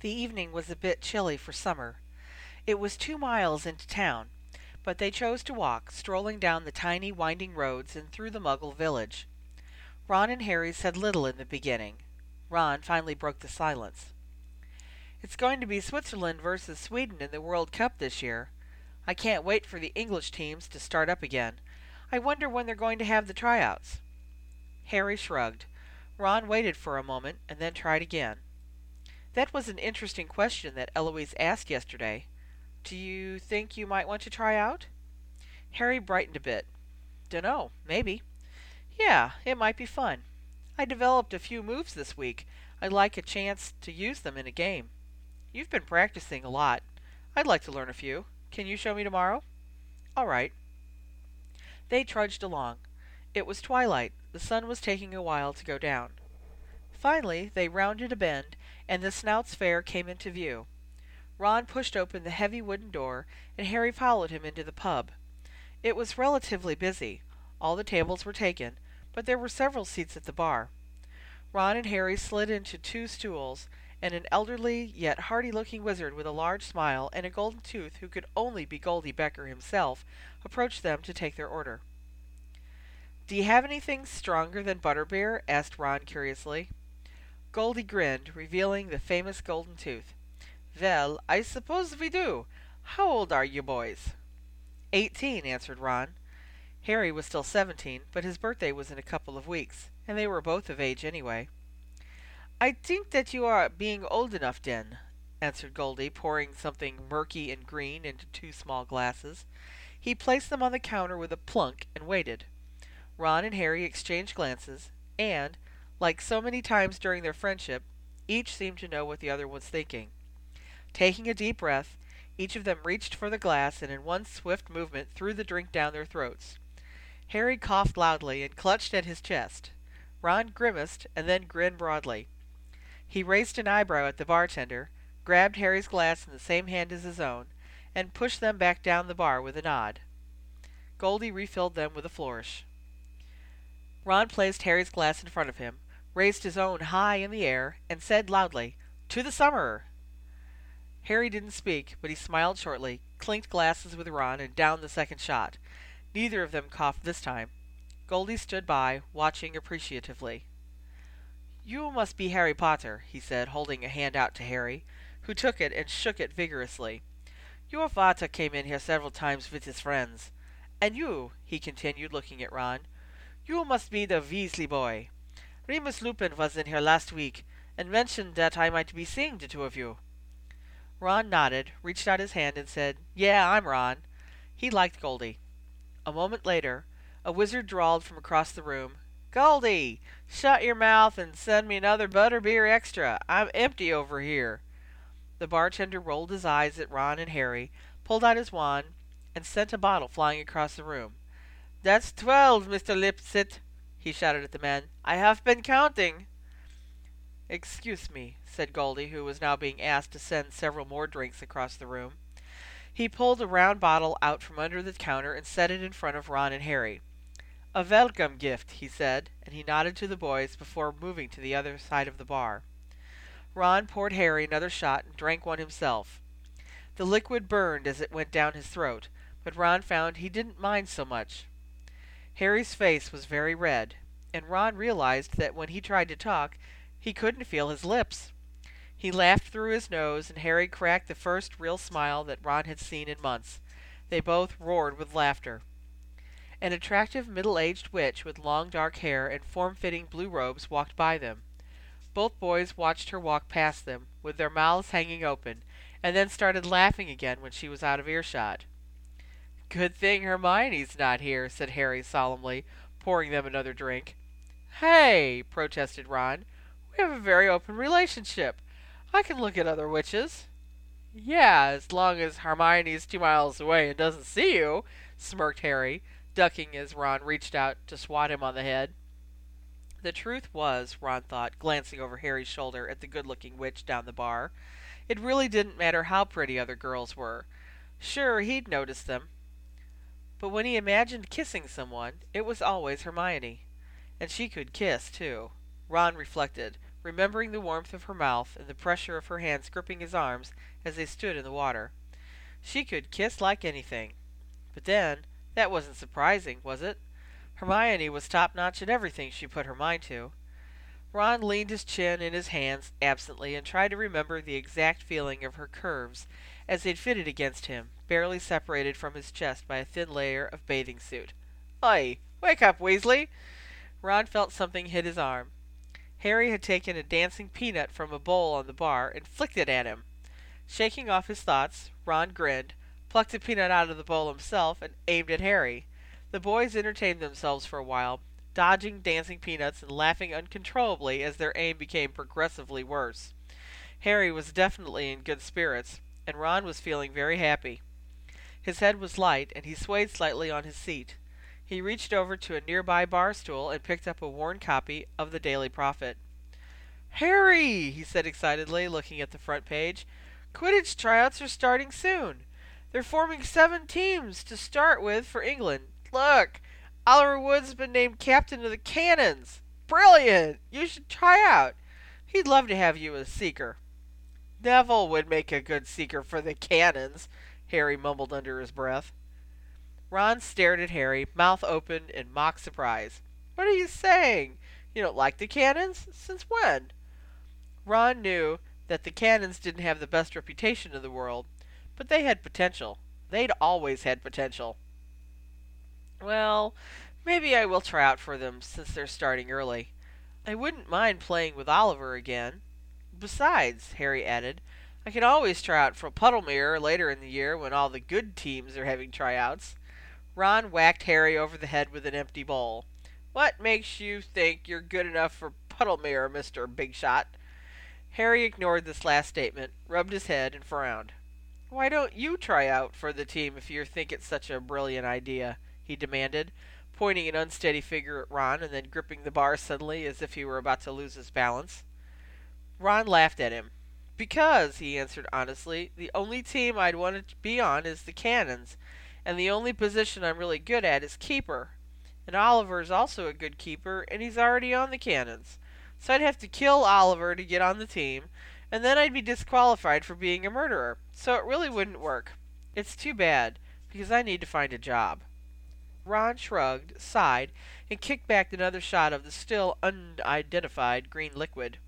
The evening was a bit chilly for summer. It was two miles into town, but they chose to walk, strolling down the tiny winding roads and through the Muggle village. Ron and Harry said little in the beginning. Ron finally broke the silence. It's going to be Switzerland versus Sweden in the World Cup this year. I can't wait for the English teams to start up again. I wonder when they're going to have the tryouts. Harry shrugged. Ron waited for a moment and then tried again. That was an interesting question that Eloise asked yesterday. Do you think you might want to try out? Harry brightened a bit. Dunno, maybe. Yeah, it might be fun. I developed a few moves this week. I'd like a chance to use them in a game. You've been practicing a lot. I'd like to learn a few. Can you show me tomorrow? All right. They trudged along. It was twilight. The sun was taking a while to go down. Finally, they rounded a bend, and the Snout's Fair came into view. Ron pushed open the heavy wooden door, and Harry followed him into the pub. It was relatively busy. All the tables were taken, but there were several seats at the bar. Ron and Harry slid into two stools, and an elderly yet hearty-looking wizard with a large smile and a golden tooth who could only be Goldie Becker himself approached them to take their order. Do you have anything stronger than butterbeer? asked Ron curiously. Goldie grinned, revealing the famous golden tooth. Well, I suppose we do. How old are you boys? Eighteen, answered Ron. Harry was still seventeen, but his birthday was in a couple of weeks, and they were both of age anyway. I think that you are being old enough, Den, answered Goldie, pouring something murky and green into two small glasses. He placed them on the counter with a plunk and waited. Ron and Harry exchanged glances, and, like so many times during their friendship, each seemed to know what the other was thinking. Taking a deep breath, each of them reached for the glass and in one swift movement threw the drink down their throats. Harry coughed loudly and clutched at his chest. Ron grimaced and then grinned broadly. He raised an eyebrow at the bartender, grabbed Harry's glass in the same hand as his own, and pushed them back down the bar with a nod. Goldie refilled them with a flourish. Ron placed Harry's glass in front of him, raised his own high in the air, and said loudly, To the Summerer! Harry didn't speak, but he smiled shortly, clinked glasses with Ron, and downed the second shot. Neither of them coughed this time. Goldie stood by, watching appreciatively. You must be Harry Potter, he said, holding a hand out to Harry, who took it and shook it vigorously. Your father came in here several times with his friends. And you, he continued, looking at Ron, you must be the Weasley boy. Remus Lupin was in here last week, and mentioned that I might be seeing the two of you. Ron nodded, reached out his hand, and said, Yeah, I'm Ron. He liked Goldie. A moment later, a wizard drawled from across the room, Goldie, shut your mouth and send me another butterbeer extra. I'm empty over here. The bartender rolled his eyes at Ron and Harry, pulled out his wand, and sent a bottle flying across the room. That's twelve, Mr. Lipsit, he shouted at the men. I have been counting. Excuse me, said Goldie, who was now being asked to send several more drinks across the room. He pulled a round bottle out from under the counter and set it in front of Ron and Harry. A welcome gift, he said, and he nodded to the boys before moving to the other side of the bar. Ron poured Harry another shot and drank one himself. The liquid burned as it went down his throat, but Ron found he didn't mind so much. Harry's face was very red, and Ron realized that when he tried to talk, he couldn't feel his lips. He laughed through his nose, and Harry cracked the first real smile that Ron had seen in months. They both roared with laughter. An attractive middle-aged witch with long dark hair and form-fitting blue robes walked by them. Both boys watched her walk past them, with their mouths hanging open, and then started laughing again when she was out of earshot. Good thing Hermione's not here, said Harry solemnly, pouring them another drink. Hey, protested Ron. We have a very open relationship. I can look at other witches. Yeah, as long as Hermione's two miles away and doesn't see you, smirked Harry, ducking as Ron reached out to swat him on the head. The truth was, Ron thought, glancing over Harry's shoulder at the good-looking witch down the bar, it really didn't matter how pretty other girls were. Sure, he'd noticed them, but when he imagined kissing someone, it was always Hermione. And she could kiss, too. Ron reflected, remembering the warmth of her mouth and the pressure of her hands gripping his arms as they stood in the water. She could kiss like anything. But then, that wasn't surprising, was it? Hermione was top notch at everything she put her mind to. Ron leaned his chin in his hands absently and tried to remember the exact feeling of her curves as they'd fitted against him, barely separated from his chest by a thin layer of bathing suit. Oi! Wake up, Weasley! Ron felt something hit his arm. Harry had taken a dancing peanut from a bowl on the bar and flicked it at him. Shaking off his thoughts, Ron grinned, plucked a peanut out of the bowl himself, and aimed at Harry. The boys entertained themselves for a while, dodging dancing peanuts and laughing uncontrollably as their aim became progressively worse. Harry was definitely in good spirits, and Ron was feeling very happy. His head was light, and he swayed slightly on his seat. He reached over to a nearby bar stool and picked up a worn copy of the Daily Prophet. Harry, he said excitedly, looking at the front page. Quidditch tryouts are starting soon. They're forming seven teams to start with for England. Look, Oliver Wood's been named captain of the Cannons. Brilliant! You should try out. He'd love to have you as seeker. Neville would make a good seeker for the Cannons, Harry mumbled under his breath. Ron stared at Harry, mouth open in mock surprise. What are you saying? You don't like the Cannons? Since when? Ron knew that the Cannons didn't have the best reputation in the world, but they had potential. They'd always had potential. Well, maybe I will try out for them since they're starting early. I wouldn't mind playing with Oliver again. Besides, Harry added, I can always try out for Puddlemere later in the year when all the good teams are having tryouts. Ron whacked Harry over the head with an empty bowl. What makes you think you're good enough for Puddlemere, Mr. Big Shot? Harry ignored this last statement, rubbed his head, and frowned. Why don't you try out for the team if you think it's such a brilliant idea? he demanded, pointing an unsteady finger at Ron and then gripping the bar suddenly as if he were about to lose his balance. Ron laughed at him. Because, he answered honestly, the only team I'd want to be on is the Cannons, and the only position I'm really good at is keeper. And Oliver's also a good keeper, and he's already on the Cannons. So I'd have to kill Oliver to get on the team, and then I'd be disqualified for being a murderer. So it really wouldn't work. It's too bad, because I need to find a job. Ron shrugged, sighed, and kicked back another shot of the still unidentified green liquid.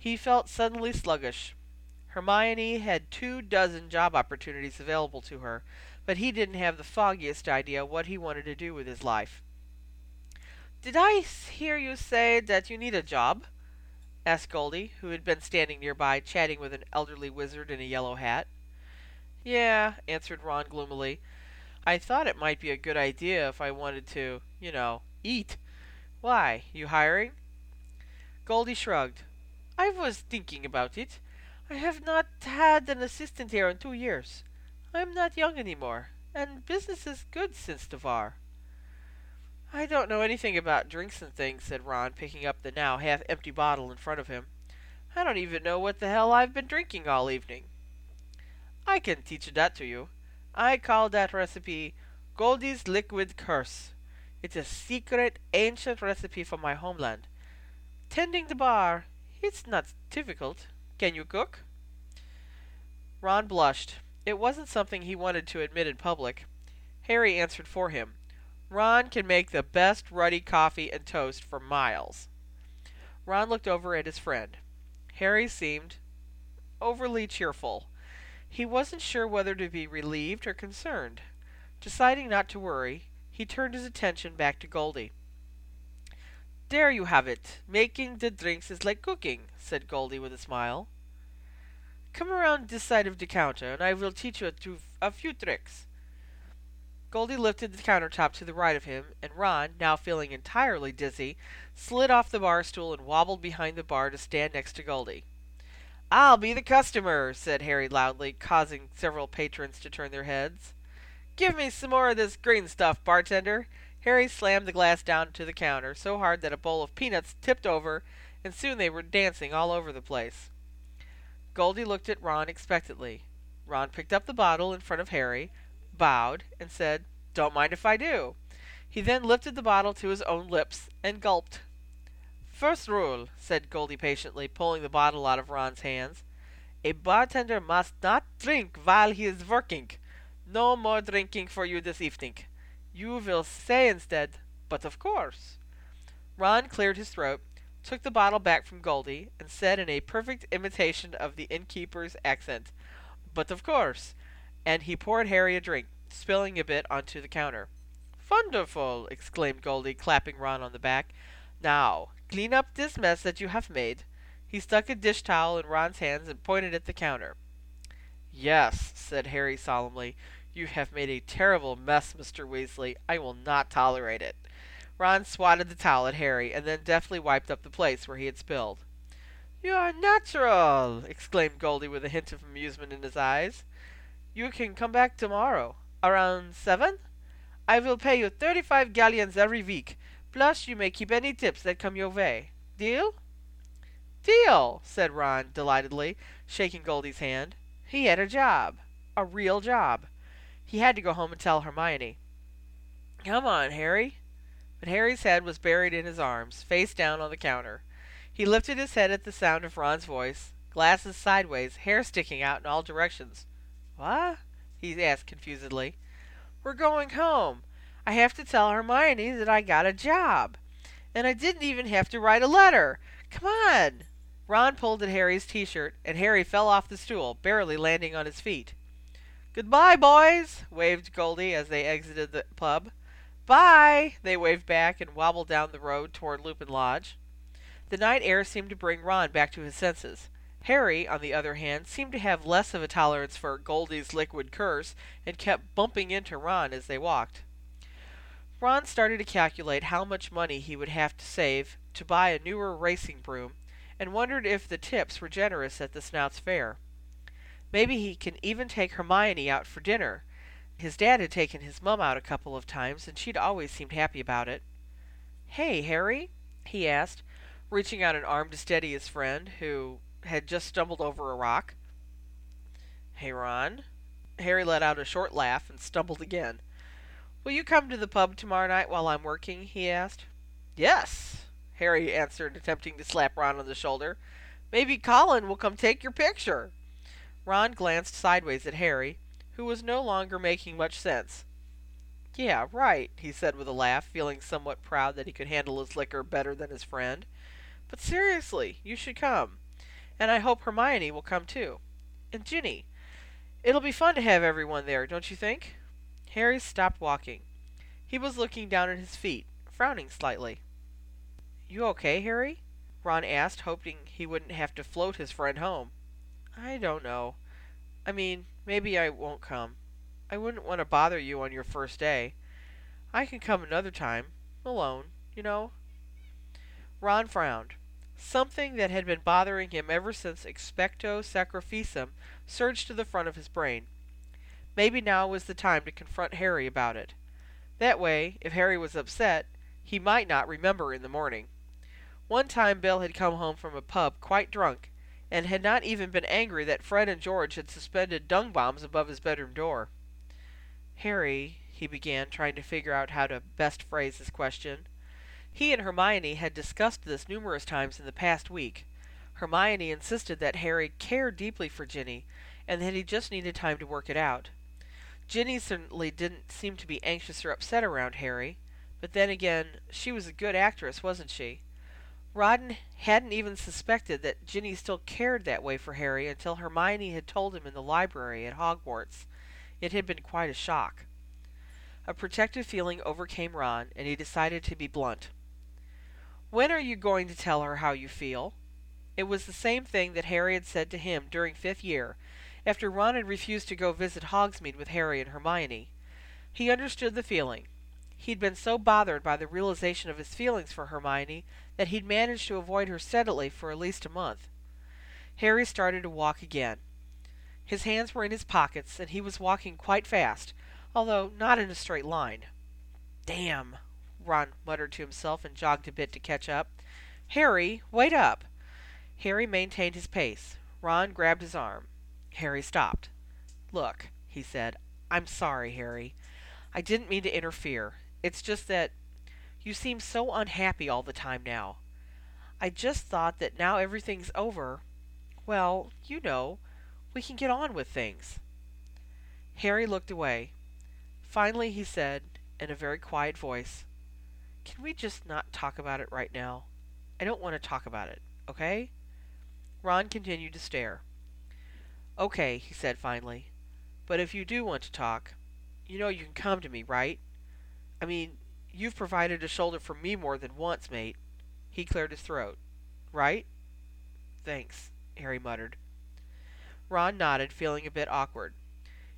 He felt suddenly sluggish. Hermione had two dozen job opportunities available to her, but he didn't have the foggiest idea what he wanted to do with his life. Did I hear you say that you need a job? asked Goldie, who had been standing nearby chatting with an elderly wizard in a yellow hat. Yeah, answered Ron gloomily. I thought it might be a good idea if I wanted to, you know, eat. Why, you hiring? Goldie shrugged. I was thinking about it. I have not had an assistant here in two years. I'm not young any more, and business is good since the var. I don't know anything about drinks and things, said Ron, picking up the now half empty bottle in front of him. I don't even know what the hell I've been drinking all evening. I can teach that to you. I call that recipe Goldie's Liquid Curse. It's a secret, ancient recipe from my homeland. Tending the bar, it's not difficult. Can you cook? Ron blushed. It wasn't something he wanted to admit in public. Harry answered for him. Ron can make the best ruddy coffee and toast for miles. Ron looked over at his friend. Harry seemed overly cheerful. He wasn't sure whether to be relieved or concerned. Deciding not to worry, he turned his attention back to Goldie. There you have it. Making the drinks is like cooking, said Goldie with a smile. Come around this side of the counter, and I will teach you a, a few tricks. Goldie lifted the countertop to the right of him, and Ron, now feeling entirely dizzy, slid off the bar stool and wobbled behind the bar to stand next to Goldie. I'll be the customer, said Harry loudly, causing several patrons to turn their heads. Give me some more of this green stuff, bartender. Harry slammed the glass down to the counter so hard that a bowl of peanuts tipped over, and soon they were dancing all over the place. Goldie looked at Ron expectantly. Ron picked up the bottle in front of Harry, bowed, and said, Don't mind if I do. He then lifted the bottle to his own lips and gulped. First rule, said Goldie patiently, pulling the bottle out of Ron's hands. A bartender must not drink while he is working. No more drinking for you this evening. You will say instead, but of course. Ron cleared his throat, took the bottle back from Goldie, and said in a perfect imitation of the innkeeper's accent, But of course. And he poured Harry a drink, spilling a bit onto the counter. Wonderful! exclaimed Goldie, clapping Ron on the back. Now, clean up this mess that you have made. He stuck a dish towel in Ron's hands and pointed at the counter. Yes, said Harry solemnly. You have made a terrible mess, Mr. Weasley. I will not tolerate it. Ron swatted the towel at Harry and then deftly wiped up the place where he had spilled. You are natural! exclaimed Goldie with a hint of amusement in his eyes. You can come back tomorrow. Around seven? I will pay you thirty-five galleons every week. Plus, you may keep any tips that come your way. Deal? Deal, said Ron delightedly, shaking Goldie's hand. He had a job. A real job. He had to go home and tell Hermione. Come on, Harry. But Harry's head was buried in his arms, face down on the counter. He lifted his head at the sound of Ron's voice, glasses sideways, hair sticking out in all directions. What? he asked confusedly. We're going home. I have to tell Hermione that I got a job. And I didn't even have to write a letter. Come on. Ron pulled at Harry's t-shirt, and Harry fell off the stool, barely landing on his feet. Goodbye, boys, waved Goldie as they exited the pub. Bye, they waved back and wobbled down the road toward Lupin Lodge. The night air seemed to bring Ron back to his senses. Harry, on the other hand, seemed to have less of a tolerance for Goldie's liquid curse and kept bumping into Ron as they walked. Ron started to calculate how much money he would have to save to buy a newer racing broom and wondered if the tips were generous at the Snout's Fair. Maybe he can even take Hermione out for dinner. His dad had taken his mum out a couple of times, and she'd always seemed happy about it. Hey, Harry, he asked, reaching out an arm to steady his friend, who had just stumbled over a rock. Hey, Ron. Harry let out a short laugh and stumbled again. Will you come to the pub tomorrow night while I'm working? he asked. Yes, Harry answered, attempting to slap Ron on the shoulder. Maybe Colin will come take your picture. Ron glanced sideways at Harry, who was no longer making much sense. Yeah, right, he said with a laugh, feeling somewhat proud that he could handle his liquor better than his friend. But seriously, you should come. And I hope Hermione will come too. And Ginny. It'll be fun to have everyone there, don't you think? Harry stopped walking. He was looking down at his feet, frowning slightly. You okay, Harry? Ron asked, hoping he wouldn't have to float his friend home. I don't know. I mean, maybe I won't come. I wouldn't want to bother you on your first day. I can come another time, alone, you know. Ron frowned. Something that had been bothering him ever since expecto sacrificum surged to the front of his brain. Maybe now was the time to confront Harry about it. That way, if Harry was upset, he might not remember in the morning. One time Bill had come home from a pub quite drunk, and had not even been angry that Fred and George had suspended dung bombs above his bedroom door. Harry, he began, trying to figure out how to best phrase his question. He and Hermione had discussed this numerous times in the past week. Hermione insisted that Harry cared deeply for Ginny, and that he just needed time to work it out. Ginny certainly didn't seem to be anxious or upset around Harry, but then again, she was a good actress, wasn't she? Ron hadn't even suspected that Ginny still cared that way for Harry until Hermione had told him in the library at Hogwarts. It had been quite a shock. A protective feeling overcame Ron, and he decided to be blunt. When are you going to tell her how you feel? It was the same thing that Harry had said to him during fifth year, after Ron had refused to go visit Hogsmeade with Harry and Hermione. He understood the feeling. He'd been so bothered by the realization of his feelings for Hermione that he'd managed to avoid her steadily for at least a month. Harry started to walk again. His hands were in his pockets, and he was walking quite fast, although not in a straight line. Damn, Ron muttered to himself and jogged a bit to catch up. Harry, wait up! Harry maintained his pace. Ron grabbed his arm. Harry stopped. Look, he said, I'm sorry, Harry. I didn't mean to interfere. It's just that you seem so unhappy all the time now. I just thought that now everything's over, well, you know, we can get on with things. Harry looked away. Finally, he said, in a very quiet voice, Can we just not talk about it right now? I don't want to talk about it, okay? Ron continued to stare. Okay, he said finally. But if you do want to talk, you know you can come to me, right? I mean, you've provided a shoulder for me more than once, mate. He cleared his throat. Right? Thanks, Harry muttered. Ron nodded, feeling a bit awkward.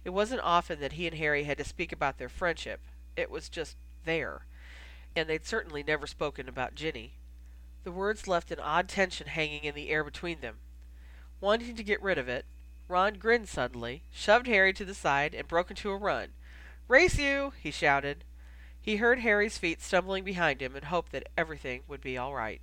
It wasn't often that he and Harry had to speak about their friendship. It was just there. And they'd certainly never spoken about Ginny. The words left an odd tension hanging in the air between them. Wanting to get rid of it, Ron grinned suddenly, shoved Harry to the side, and broke into a run. Race you! he shouted. He heard Harry's feet stumbling behind him and hoped that everything would be all right.